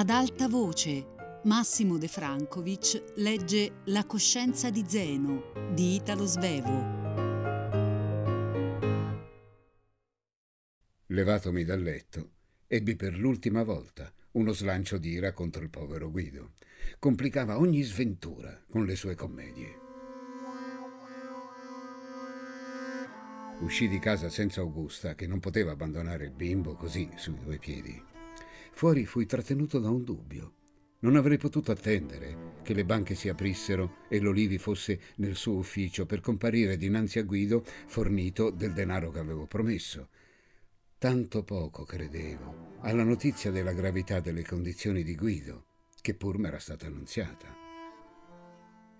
Ad alta voce, Massimo De Francovic legge La coscienza di Zeno di Italo Svevo. Levatomi dal letto, ebbi per l'ultima volta uno slancio di ira contro il povero Guido. Complicava ogni sventura con le sue commedie. Uscì di casa senza Augusta, che non poteva abbandonare il bimbo così sui due piedi. Fuori fui trattenuto da un dubbio. Non avrei potuto attendere che le banche si aprissero e l'Olivi fosse nel suo ufficio per comparire dinanzi a Guido fornito del denaro che avevo promesso. Tanto poco credevo alla notizia della gravità delle condizioni di Guido, che pur m'era stata annunziata.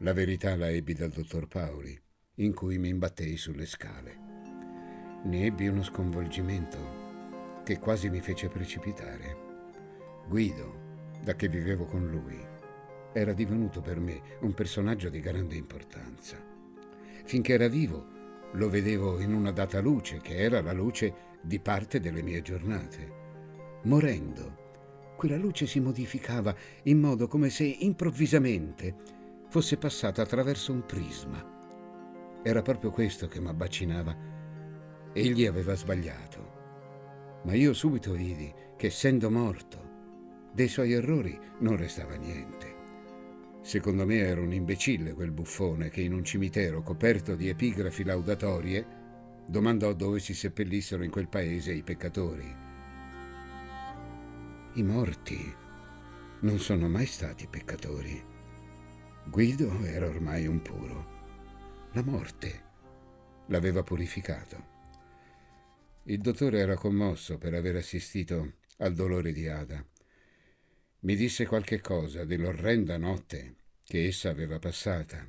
La verità la ebbi dal dottor Paoli, in cui mi imbattei sulle scale. Ne ebbi uno sconvolgimento che quasi mi fece precipitare. Guido, da che vivevo con lui, era divenuto per me un personaggio di grande importanza. Finché era vivo, lo vedevo in una data luce, che era la luce di parte delle mie giornate. Morendo, quella luce si modificava in modo come se improvvisamente fosse passata attraverso un prisma. Era proprio questo che mi abbacinava. Egli aveva sbagliato. Ma io subito vidi che essendo morto, dei suoi errori non restava niente. Secondo me era un imbecille quel buffone che in un cimitero coperto di epigrafi laudatorie domandò dove si seppellissero in quel paese i peccatori. I morti non sono mai stati peccatori. Guido era ormai un puro. La morte l'aveva purificato. Il dottore era commosso per aver assistito al dolore di Ada mi disse qualche cosa dell'orrenda notte che essa aveva passata.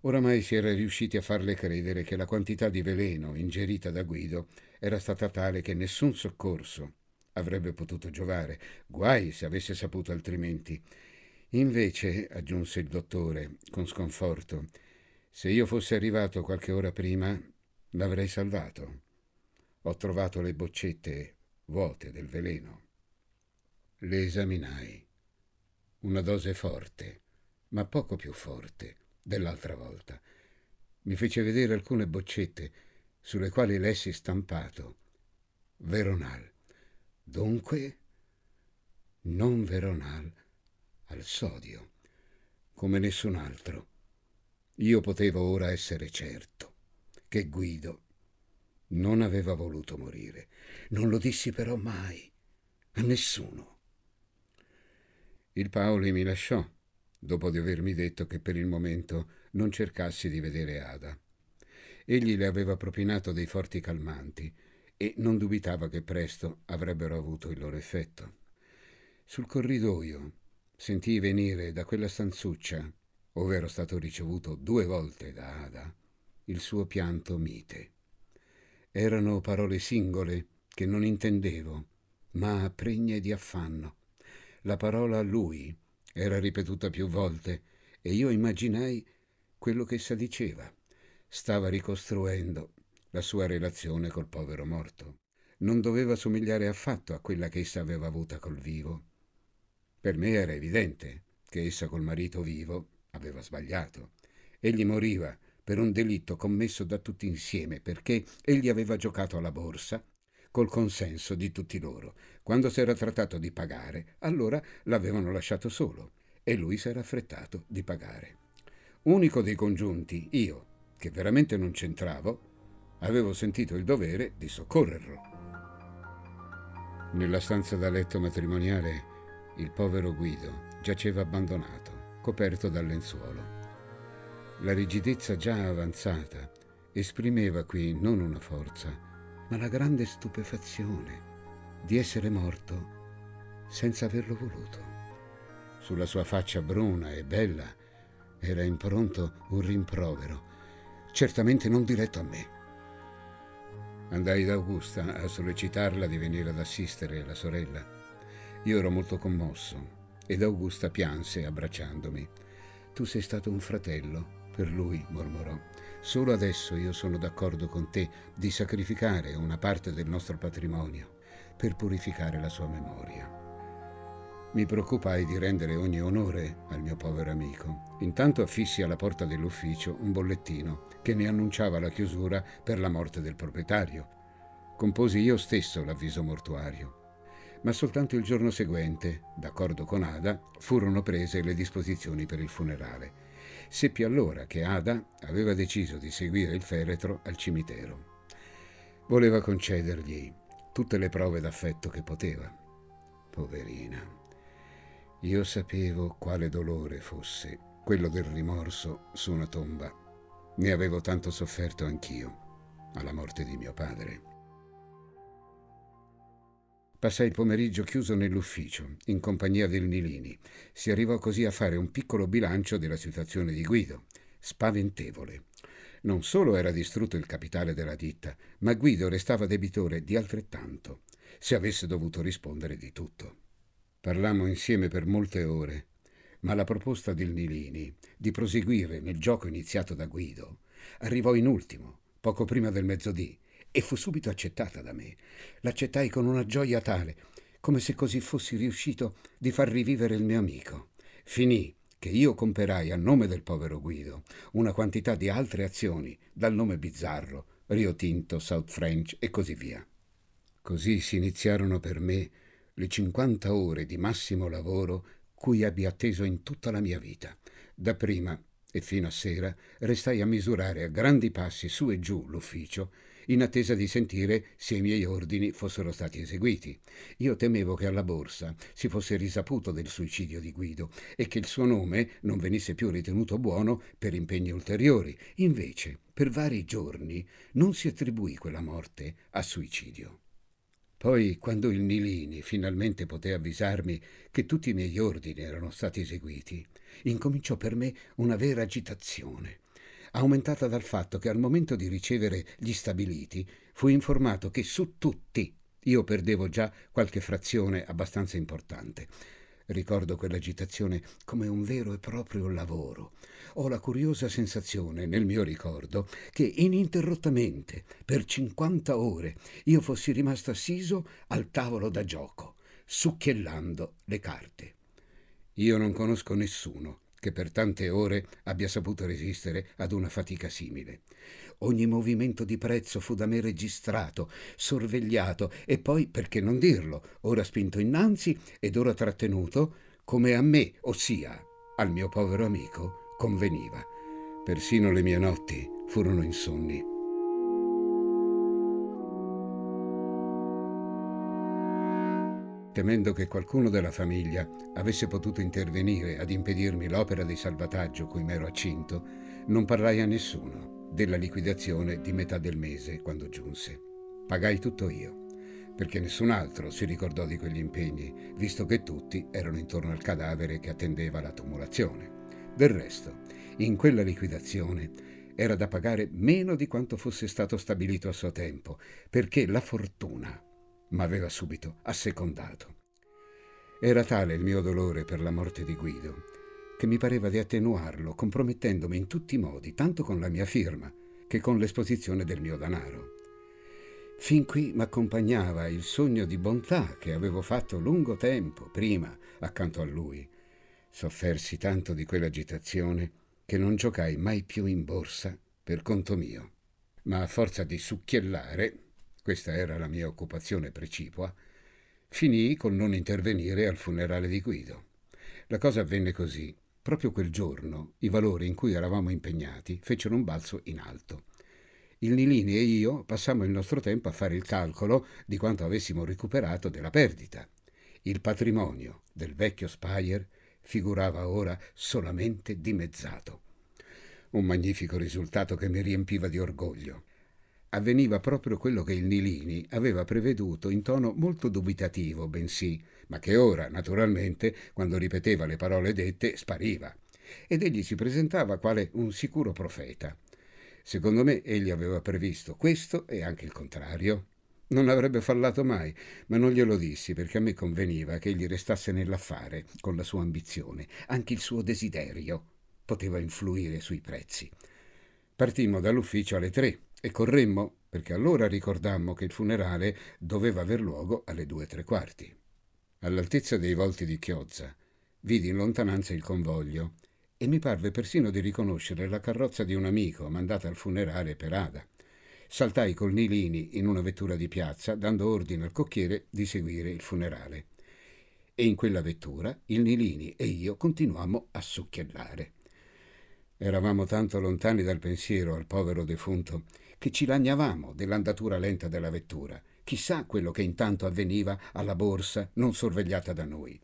Oramai si era riusciti a farle credere che la quantità di veleno ingerita da Guido era stata tale che nessun soccorso avrebbe potuto giovare, guai se avesse saputo altrimenti. Invece, aggiunse il dottore con sconforto, se io fossi arrivato qualche ora prima, l'avrei salvato. Ho trovato le boccette vuote del veleno. Le esaminai. Una dose forte, ma poco più forte dell'altra volta. Mi fece vedere alcune boccette sulle quali lessi stampato Veronal. Dunque, non Veronal al sodio, come nessun altro. Io potevo ora essere certo che Guido non aveva voluto morire. Non lo dissi però mai a nessuno. Il Paoli mi lasciò, dopo di avermi detto che per il momento non cercassi di vedere Ada. Egli le aveva propinato dei forti calmanti e non dubitava che presto avrebbero avuto il loro effetto. Sul corridoio sentii venire da quella stanzuccia, ove ero stato ricevuto due volte da Ada, il suo pianto mite. Erano parole singole che non intendevo, ma pregne di affanno. La parola lui era ripetuta più volte e io immaginai quello che essa diceva. Stava ricostruendo la sua relazione col povero morto. Non doveva somigliare affatto a quella che essa aveva avuta col vivo. Per me era evidente che essa col marito vivo aveva sbagliato. Egli moriva per un delitto commesso da tutti insieme perché egli aveva giocato alla borsa col consenso di tutti loro. Quando si era trattato di pagare, allora l'avevano lasciato solo e lui si era affrettato di pagare. Unico dei congiunti, io, che veramente non c'entravo, avevo sentito il dovere di soccorrerlo. Nella stanza da letto matrimoniale il povero Guido giaceva abbandonato, coperto dal lenzuolo. La rigidezza già avanzata esprimeva qui non una forza, ma la grande stupefazione di essere morto senza averlo voluto. Sulla sua faccia bruna e bella era impronto un rimprovero, certamente non diretto a me. Andai da Augusta a sollecitarla di venire ad assistere la sorella. Io ero molto commosso ed Augusta pianse abbracciandomi. Tu sei stato un fratello per lui, mormorò. Solo adesso io sono d'accordo con te di sacrificare una parte del nostro patrimonio per purificare la sua memoria. Mi preoccupai di rendere ogni onore al mio povero amico. Intanto affissi alla porta dell'ufficio un bollettino che ne annunciava la chiusura per la morte del proprietario. Composi io stesso l'avviso mortuario. Ma soltanto il giorno seguente, d'accordo con Ada, furono prese le disposizioni per il funerale. Seppi allora che Ada aveva deciso di seguire il feretro al cimitero. Voleva concedergli tutte le prove d'affetto che poteva. Poverina. Io sapevo quale dolore fosse quello del rimorso su una tomba. Ne avevo tanto sofferto anch'io alla morte di mio padre. Passai il pomeriggio chiuso nell'ufficio, in compagnia del Nilini. Si arrivò così a fare un piccolo bilancio della situazione di Guido, spaventevole. Non solo era distrutto il capitale della ditta, ma Guido restava debitore di altrettanto, se avesse dovuto rispondere di tutto. Parlammo insieme per molte ore, ma la proposta del Nilini di proseguire nel gioco iniziato da Guido arrivò in ultimo, poco prima del mezzodì, e fu subito accettata da me. L'accettai con una gioia tale, come se così fossi riuscito di far rivivere il mio amico. Finì che io comperai a nome del povero Guido una quantità di altre azioni, dal nome bizzarro, Rio Tinto, South French e così via. Così si iniziarono per me le 50 ore di massimo lavoro cui abbia atteso in tutta la mia vita. Dapprima e fino a sera restai a misurare a grandi passi su e giù l'ufficio in attesa di sentire se i miei ordini fossero stati eseguiti. Io temevo che alla borsa si fosse risaputo del suicidio di Guido e che il suo nome non venisse più ritenuto buono per impegni ulteriori. Invece, per vari giorni non si attribuì quella morte a suicidio. Poi, quando il Nilini finalmente poté avvisarmi che tutti i miei ordini erano stati eseguiti, incominciò per me una vera agitazione, aumentata dal fatto che al momento di ricevere gli stabiliti fui informato che su tutti io perdevo già qualche frazione abbastanza importante. Ricordo quell'agitazione come un vero e proprio lavoro, ho la curiosa sensazione nel mio ricordo che ininterrottamente, per 50 ore, io fossi rimasto assiso al tavolo da gioco, succhiellando le carte. Io non conosco nessuno che per tante ore abbia saputo resistere ad una fatica simile. Ogni movimento di prezzo fu da me registrato, sorvegliato e poi, perché non dirlo, ora spinto innanzi ed ora trattenuto, come a me, ossia al mio povero amico, conveniva. Persino le mie notti furono insonni. Temendo che qualcuno della famiglia avesse potuto intervenire ad impedirmi l'opera di salvataggio cui m'ero accinto, non parlai a nessuno della liquidazione di metà del mese quando giunse. Pagai tutto io, perché nessun altro si ricordò di quegli impegni, visto che tutti erano intorno al cadavere che attendeva la tumulazione. Del resto, in quella liquidazione era da pagare meno di quanto fosse stato stabilito a suo tempo, perché la fortuna m'aveva subito assecondato. Era tale il mio dolore per la morte di Guido, che mi pareva di attenuarlo, compromettendomi in tutti i modi, tanto con la mia firma che con l'esposizione del mio danaro. Fin qui m'accompagnava il sogno di bontà che avevo fatto lungo tempo prima accanto a lui, Soffersi tanto di quell'agitazione che non giocai mai più in borsa per conto mio. Ma a forza di succhiellare, questa era la mia occupazione precipua, finii col non intervenire al funerale di Guido. La cosa avvenne così. Proprio quel giorno i valori in cui eravamo impegnati fecero un balzo in alto. Il Nilini e io passammo il nostro tempo a fare il calcolo di quanto avessimo recuperato della perdita. Il patrimonio del vecchio Spire figurava ora solamente dimezzato. Un magnifico risultato che mi riempiva di orgoglio. Avveniva proprio quello che il Nilini aveva preveduto in tono molto dubitativo, bensì, ma che ora, naturalmente, quando ripeteva le parole dette, spariva. Ed egli si presentava quale un sicuro profeta. Secondo me egli aveva previsto questo e anche il contrario. Non avrebbe fallato mai, ma non glielo dissi perché a me conveniva che egli restasse nell'affare con la sua ambizione. Anche il suo desiderio poteva influire sui prezzi. Partimmo dall'ufficio alle tre e corremmo perché allora ricordammo che il funerale doveva aver luogo alle due e tre quarti. all'altezza dei volti di Chiozza, vidi in lontananza il convoglio e mi parve persino di riconoscere la carrozza di un amico mandata al funerale per Ada. Saltai col Nilini in una vettura di piazza, dando ordine al cocchiere di seguire il funerale. E in quella vettura il Nilini e io continuammo a succhiellare. Eravamo tanto lontani dal pensiero al povero defunto che ci lagnavamo dell'andatura lenta della vettura. Chissà quello che intanto avveniva alla borsa non sorvegliata da noi.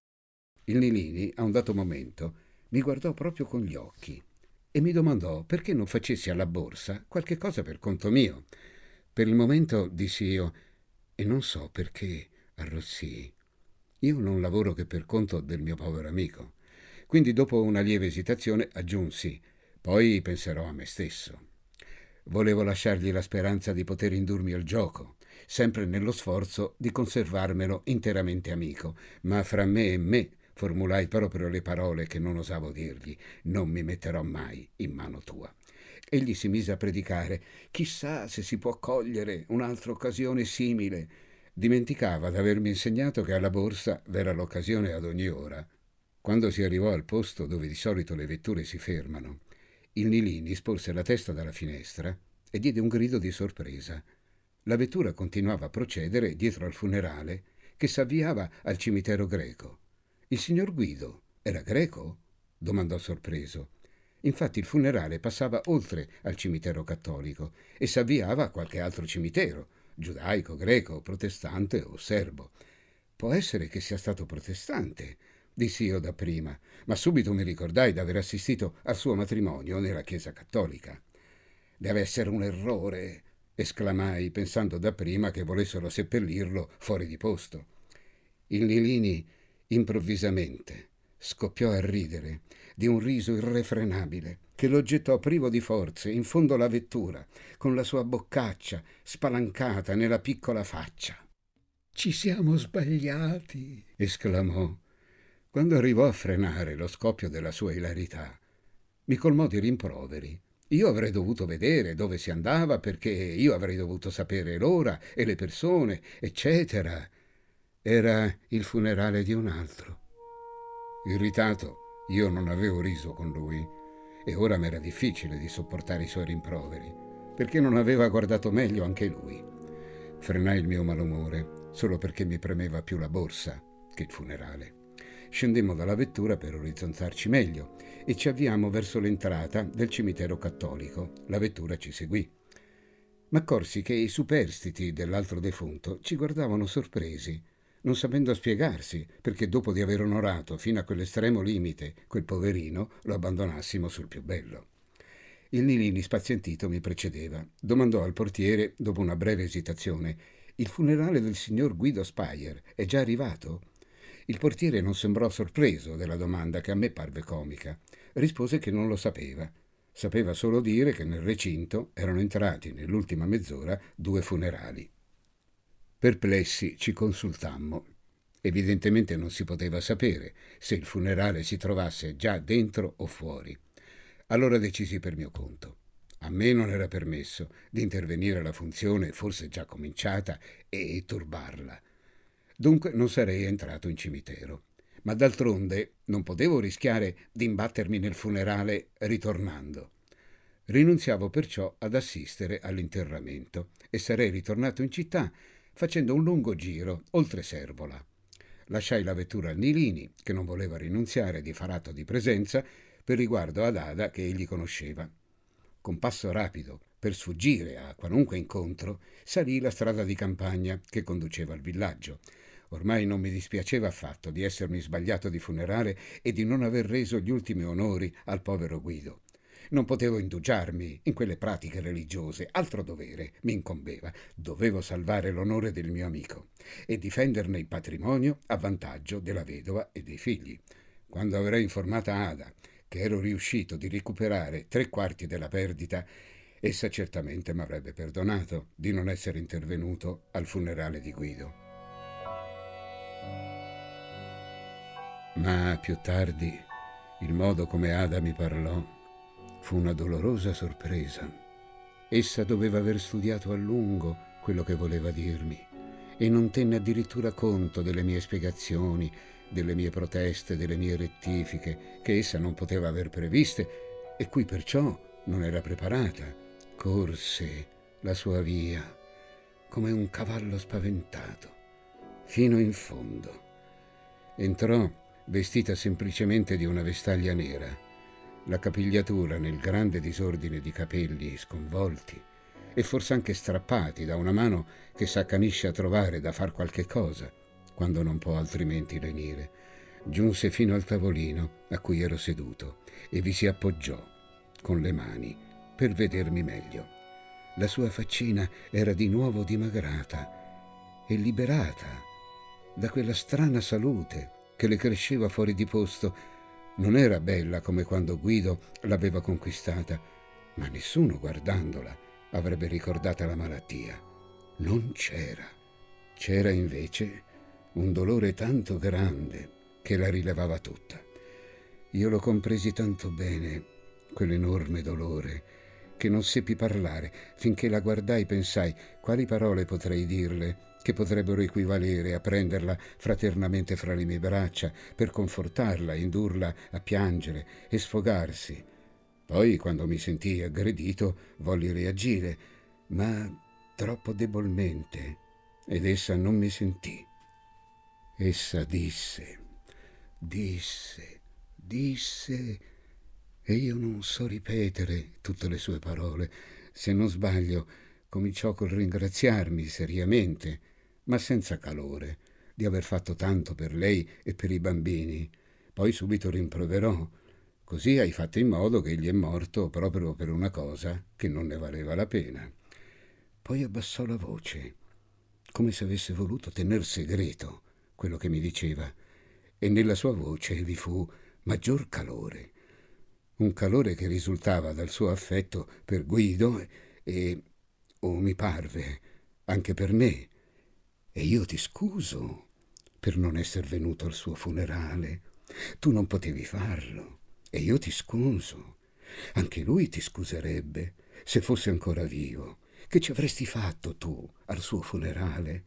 Il Nilini, a un dato momento, mi guardò proprio con gli occhi e mi domandò perché non facessi alla borsa qualche cosa per conto mio. Per il momento dissi io, e non so perché, arrossii. Io non lavoro che per conto del mio povero amico. Quindi dopo una lieve esitazione aggiunsi, poi penserò a me stesso. Volevo lasciargli la speranza di poter indurmi al gioco, sempre nello sforzo di conservarmelo interamente amico, ma fra me e me formulai proprio le parole che non osavo dirgli, non mi metterò mai in mano tua. Egli si mise a predicare, chissà se si può cogliere un'altra occasione simile. Dimenticava d'avermi insegnato che alla borsa v'era l'occasione ad ogni ora. Quando si arrivò al posto dove di solito le vetture si fermano, il Nilini sporse la testa dalla finestra e diede un grido di sorpresa. La vettura continuava a procedere dietro al funerale che s'avviava al cimitero greco. Il signor Guido era greco? domandò sorpreso. Infatti il funerale passava oltre al cimitero cattolico e s'avviava a qualche altro cimitero, giudaico, greco, protestante o serbo. Può essere che sia stato protestante, dissi io dapprima, ma subito mi ricordai d'aver assistito al suo matrimonio nella Chiesa cattolica. Deve essere un errore, esclamai, pensando dapprima che volessero seppellirlo fuori di posto. Il Nilini improvvisamente scoppiò a ridere di un riso irrefrenabile che lo gettò privo di forze in fondo alla vettura, con la sua boccaccia spalancata nella piccola faccia. Ci siamo sbagliati, esclamò quando arrivò a frenare lo scoppio della sua ilarità, mi colmò di rimproveri. Io avrei dovuto vedere dove si andava perché io avrei dovuto sapere l'ora e le persone, eccetera. Era il funerale di un altro. Irritato, io non avevo riso con lui e ora m'era difficile di sopportare i suoi rimproveri, perché non aveva guardato meglio anche lui. Frenai il mio malumore solo perché mi premeva più la borsa che il funerale. Scendemmo dalla vettura per orizzontarci meglio e ci avviamo verso l'entrata del cimitero cattolico. La vettura ci seguì. M'accorsi che i superstiti dell'altro defunto ci guardavano sorpresi, non sapendo spiegarsi perché dopo di aver onorato fino a quell'estremo limite quel poverino lo abbandonassimo sul più bello. Il Nilini spazientito mi precedeva. Domandò al portiere, dopo una breve esitazione, il funerale del signor Guido Spayer è già arrivato? Il portiere non sembrò sorpreso della domanda che a me parve comica. Rispose che non lo sapeva. Sapeva solo dire che nel recinto erano entrati nell'ultima mezz'ora due funerali. Perplessi ci consultammo. Evidentemente non si poteva sapere se il funerale si trovasse già dentro o fuori. Allora decisi per mio conto. A me non era permesso di intervenire alla funzione forse già cominciata e turbarla. Dunque non sarei entrato in cimitero. Ma d'altronde non potevo rischiare di imbattermi nel funerale ritornando. Rinunziavo perciò ad assistere all'interramento e sarei ritornato in città facendo un lungo giro oltre Servola. Lasciai la vettura al Nilini, che non voleva rinunziare di farato di presenza, per riguardo ad Ada che egli conosceva. Con passo rapido, per sfuggire a qualunque incontro, salì la strada di campagna che conduceva al villaggio, Ormai non mi dispiaceva affatto di essermi sbagliato di funerale e di non aver reso gli ultimi onori al povero Guido. Non potevo indugiarmi in quelle pratiche religiose, altro dovere mi incombeva. Dovevo salvare l'onore del mio amico e difenderne il patrimonio a vantaggio della vedova e dei figli. Quando avrei informata Ada che ero riuscito di recuperare tre quarti della perdita, essa certamente mi avrebbe perdonato di non essere intervenuto al funerale di Guido. Ma più tardi il modo come Ada mi parlò fu una dolorosa sorpresa. Essa doveva aver studiato a lungo quello che voleva dirmi e non tenne addirittura conto delle mie spiegazioni, delle mie proteste, delle mie rettifiche, che essa non poteva aver previste e cui perciò non era preparata. Corse la sua via come un cavallo spaventato, fino in fondo. Entrò vestita semplicemente di una vestaglia nera, la capigliatura nel grande disordine di capelli sconvolti e forse anche strappati da una mano che s'accanisce a trovare da far qualche cosa, quando non può altrimenti lenire. Giunse fino al tavolino a cui ero seduto e vi si appoggiò con le mani per vedermi meglio. La sua faccina era di nuovo dimagrata e liberata da quella strana salute che le cresceva fuori di posto. Non era bella come quando Guido l'aveva conquistata, ma nessuno guardandola avrebbe ricordata la malattia. Non c'era. C'era invece un dolore tanto grande che la rilevava tutta. Io lo compresi tanto bene, quell'enorme dolore, che non seppi parlare finché la guardai pensai quali parole potrei dirle che potrebbero equivalere a prenderla fraternamente fra le mie braccia per confortarla, indurla a piangere e sfogarsi. Poi, quando mi sentii aggredito, volli reagire, ma troppo debolmente, ed essa non mi sentì. Essa disse, disse, disse, e io non so ripetere tutte le sue parole. Se non sbaglio, cominciò col ringraziarmi seriamente ma senza calore, di aver fatto tanto per lei e per i bambini. Poi subito rimproverò. Così hai fatto in modo che egli è morto proprio per una cosa che non ne valeva la pena. Poi abbassò la voce, come se avesse voluto tener segreto quello che mi diceva, e nella sua voce vi fu maggior calore. Un calore che risultava dal suo affetto per Guido e, o oh, mi parve, anche per me, e io ti scuso per non essere venuto al suo funerale. Tu non potevi farlo e io ti scuso. Anche lui ti scuserebbe se fosse ancora vivo. Che ci avresti fatto tu al suo funerale?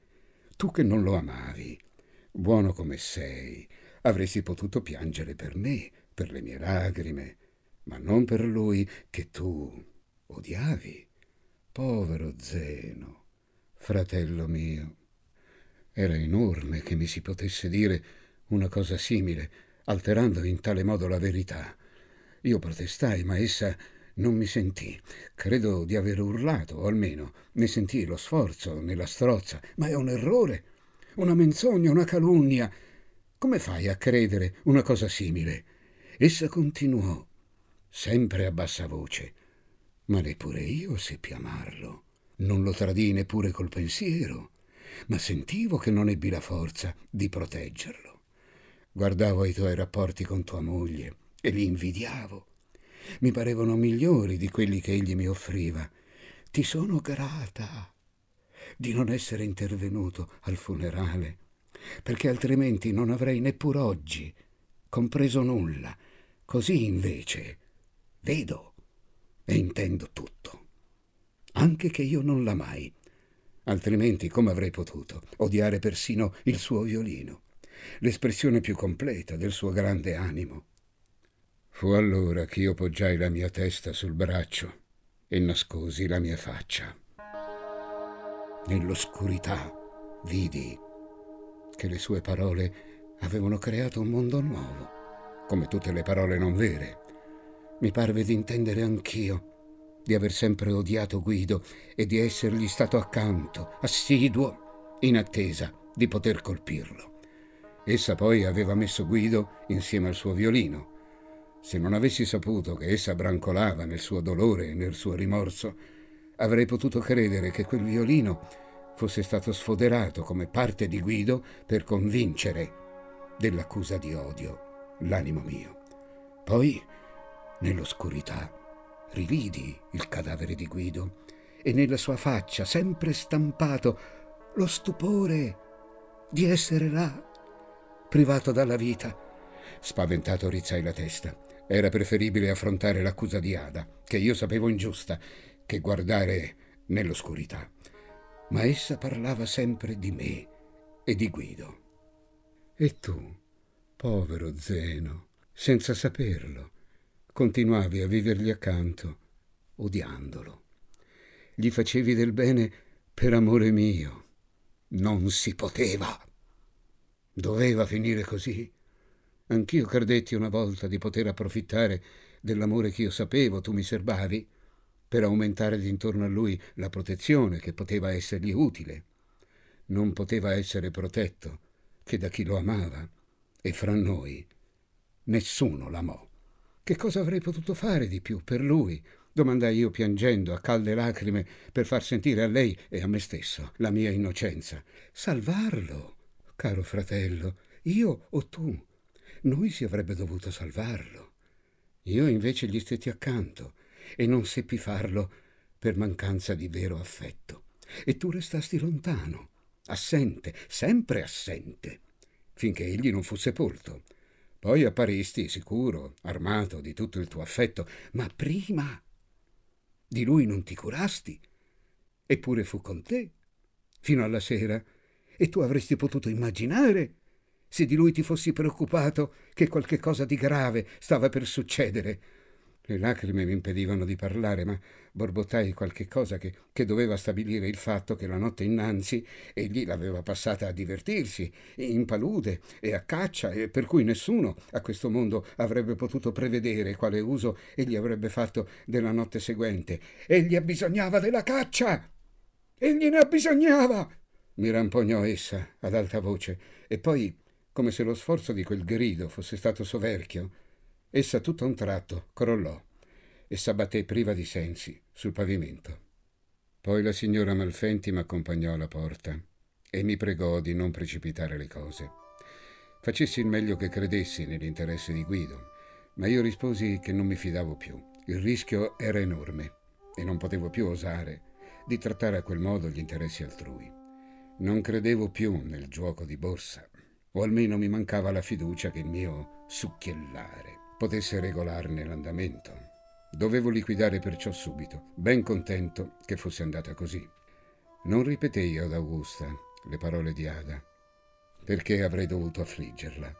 Tu che non lo amavi, buono come sei, avresti potuto piangere per me, per le mie lagrime, ma non per lui che tu odiavi. Povero Zeno, fratello mio. Era enorme che mi si potesse dire una cosa simile, alterando in tale modo la verità. Io protestai, ma essa non mi sentì. Credo di aver urlato, o almeno ne sentii lo sforzo nella strozza. Ma è un errore, una menzogna, una calunnia. Come fai a credere una cosa simile? Essa continuò, sempre a bassa voce. Ma neppure io seppi amarlo. Non lo tradì neppure col pensiero ma sentivo che non ebbi la forza di proteggerlo. Guardavo i tuoi rapporti con tua moglie e li invidiavo. Mi parevano migliori di quelli che egli mi offriva. Ti sono grata di non essere intervenuto al funerale, perché altrimenti non avrei neppur oggi compreso nulla. Così invece vedo e intendo tutto, anche che io non l'amai altrimenti come avrei potuto odiare persino il suo violino, l'espressione più completa del suo grande animo. Fu allora che io poggiai la mia testa sul braccio e nascosi la mia faccia. Nell'oscurità vidi che le sue parole avevano creato un mondo nuovo, come tutte le parole non vere. Mi parve di intendere anch'io di aver sempre odiato Guido e di essergli stato accanto, assiduo, in attesa di poter colpirlo. Essa poi aveva messo Guido insieme al suo violino. Se non avessi saputo che essa brancolava nel suo dolore e nel suo rimorso, avrei potuto credere che quel violino fosse stato sfoderato come parte di Guido per convincere dell'accusa di odio l'animo mio. Poi, nell'oscurità, rividi il cadavere di Guido e nella sua faccia, sempre stampato, lo stupore di essere là, privato dalla vita. Spaventato rizzai la testa. Era preferibile affrontare l'accusa di Ada, che io sapevo ingiusta, che guardare nell'oscurità. ma essa parlava sempre di me e di Guido. E tu, povero Zeno, senza saperlo, continuavi a vivergli accanto, odiandolo. Gli facevi del bene per amore mio. Non si poteva. Doveva finire così. Anch'io credetti una volta di poter approfittare dell'amore che io sapevo tu mi serbavi per aumentare d'intorno a lui la protezione che poteva essergli utile. Non poteva essere protetto che da chi lo amava e fra noi nessuno l'amò. Che cosa avrei potuto fare di più per lui? domandai io piangendo a calde lacrime per far sentire a lei e a me stesso la mia innocenza. Salvarlo, caro fratello, io o tu. Noi si avrebbe dovuto salvarlo. Io invece gli stetti accanto e non seppi farlo per mancanza di vero affetto. E tu restasti lontano, assente, sempre assente, finché egli non fu sepolto. Poi apparisti, sicuro, armato di tutto il tuo affetto, ma prima di lui non ti curasti. Eppure fu con te, fino alla sera, e tu avresti potuto immaginare, se di lui ti fossi preoccupato, che qualche cosa di grave stava per succedere. Le lacrime mi impedivano di parlare, ma borbottai qualche cosa che, che, doveva stabilire il fatto che la notte innanzi egli l'aveva passata a divertirsi, in palude e a caccia, e per cui nessuno a questo mondo avrebbe potuto prevedere quale uso egli avrebbe fatto della notte seguente. Egli abbisognava della caccia! Egli ne abbisognava! mi rampognò essa ad alta voce, e poi, come se lo sforzo di quel grido fosse stato soverchio, essa tutto a un tratto crollò e s'abbatté priva di sensi sul pavimento. Poi la signora Malfenti m'accompagnò alla porta e mi pregò di non precipitare le cose. Facessi il meglio che credessi nell'interesse di Guido, ma io risposi che non mi fidavo più. Il rischio era enorme e non potevo più osare di trattare a quel modo gli interessi altrui. Non credevo più nel gioco di borsa, o almeno mi mancava la fiducia che il mio succhiellare potesse regolarne l'andamento. Dovevo liquidare perciò subito, ben contento che fosse andata così. Non ripetei ad Augusta le parole di Ada, perché avrei dovuto affliggerla,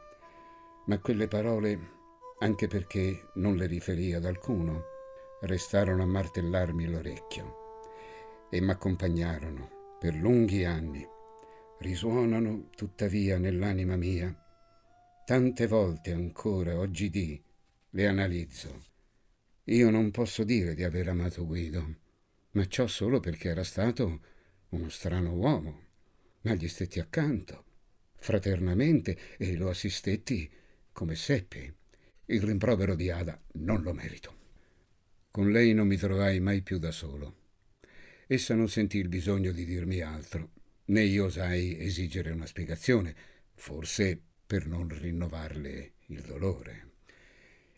ma quelle parole, anche perché non le riferì ad alcuno, restarono a martellarmi l'orecchio e m'accompagnarono per lunghi anni. Risuonano tuttavia nell'anima mia. Tante volte ancora, oggi dì, le analizzo. Io non posso dire di aver amato Guido, ma ciò solo perché era stato uno strano uomo, ma gli stetti accanto, fraternamente, e lo assistetti come seppi. Il rimprovero di Ada non lo merito. Con lei non mi trovai mai più da solo. Essa non sentì il bisogno di dirmi altro, né io osai esigere una spiegazione, forse per non rinnovarle il dolore.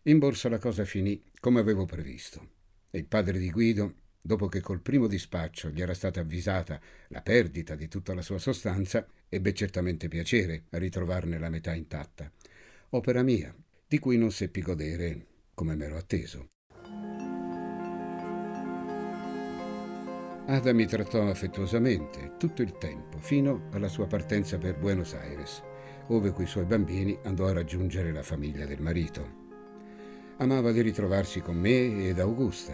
In borsa la cosa finì come avevo previsto e il padre di Guido, dopo che col primo dispaccio gli era stata avvisata la perdita di tutta la sua sostanza, ebbe certamente piacere a ritrovarne la metà intatta. Opera mia, di cui non seppi godere come m'ero atteso. Ada mi trattò affettuosamente tutto il tempo, fino alla sua partenza per Buenos Aires, ove coi suoi bambini andò a raggiungere la famiglia del marito amava di ritrovarsi con me ed Augusta.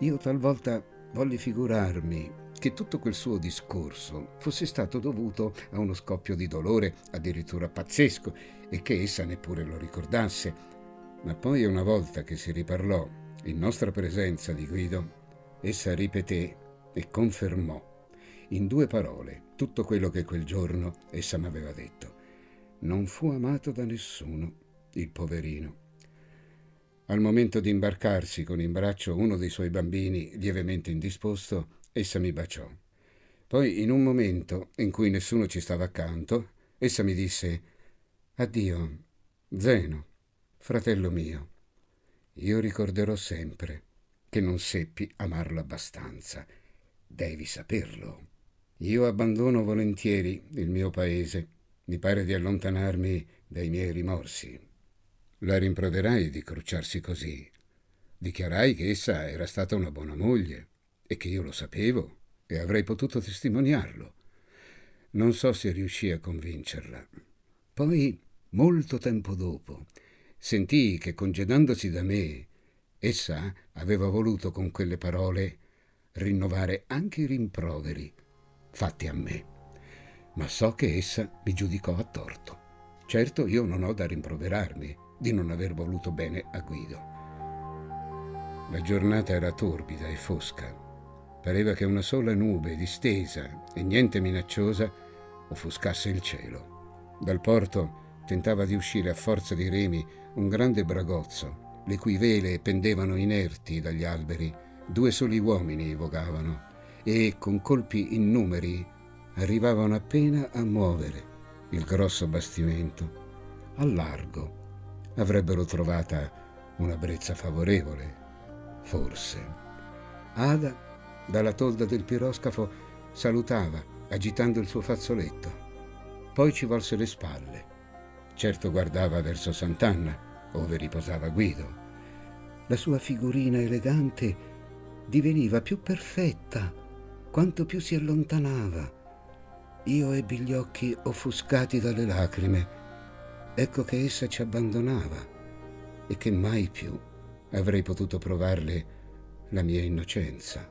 Io talvolta volli figurarmi che tutto quel suo discorso fosse stato dovuto a uno scoppio di dolore addirittura pazzesco e che essa neppure lo ricordasse. Ma poi una volta che si riparlò in nostra presenza di Guido, essa ripeté e confermò in due parole tutto quello che quel giorno essa mi aveva detto. Non fu amato da nessuno, il poverino. Al momento di imbarcarsi con in braccio uno dei suoi bambini lievemente indisposto, essa mi baciò. Poi, in un momento in cui nessuno ci stava accanto, essa mi disse Addio, Zeno, fratello mio. Io ricorderò sempre che non seppi amarlo abbastanza. Devi saperlo. Io abbandono volentieri il mio paese. Mi pare di allontanarmi dai miei rimorsi. La rimproverai di crucciarsi così. Dichiarai che essa era stata una buona moglie e che io lo sapevo e avrei potuto testimoniarlo. Non so se riuscii a convincerla. Poi, molto tempo dopo, sentii che congedandosi da me, essa aveva voluto con quelle parole rinnovare anche i rimproveri fatti a me. Ma so che essa mi giudicò a torto. Certo io non ho da rimproverarmi di non aver voluto bene a Guido. La giornata era torbida e fosca. Pareva che una sola nube distesa e niente minacciosa offuscasse il cielo. Dal porto tentava di uscire a forza di remi un grande bragozzo, le cui vele pendevano inerti dagli alberi. Due soli uomini vogavano e, con colpi innumeri, arrivavano appena a muovere il grosso bastimento. Al largo avrebbero trovata una brezza favorevole, forse. Ada, dalla tolda del piroscafo, salutava, agitando il suo fazzoletto. Poi ci volse le spalle. Certo guardava verso Sant'Anna, dove riposava Guido. La sua figurina elegante diveniva più perfetta quanto più si allontanava. Io ebbi gli occhi offuscati dalle lacrime. Ecco che essa ci abbandonava e che mai più avrei potuto provarle la mia innocenza.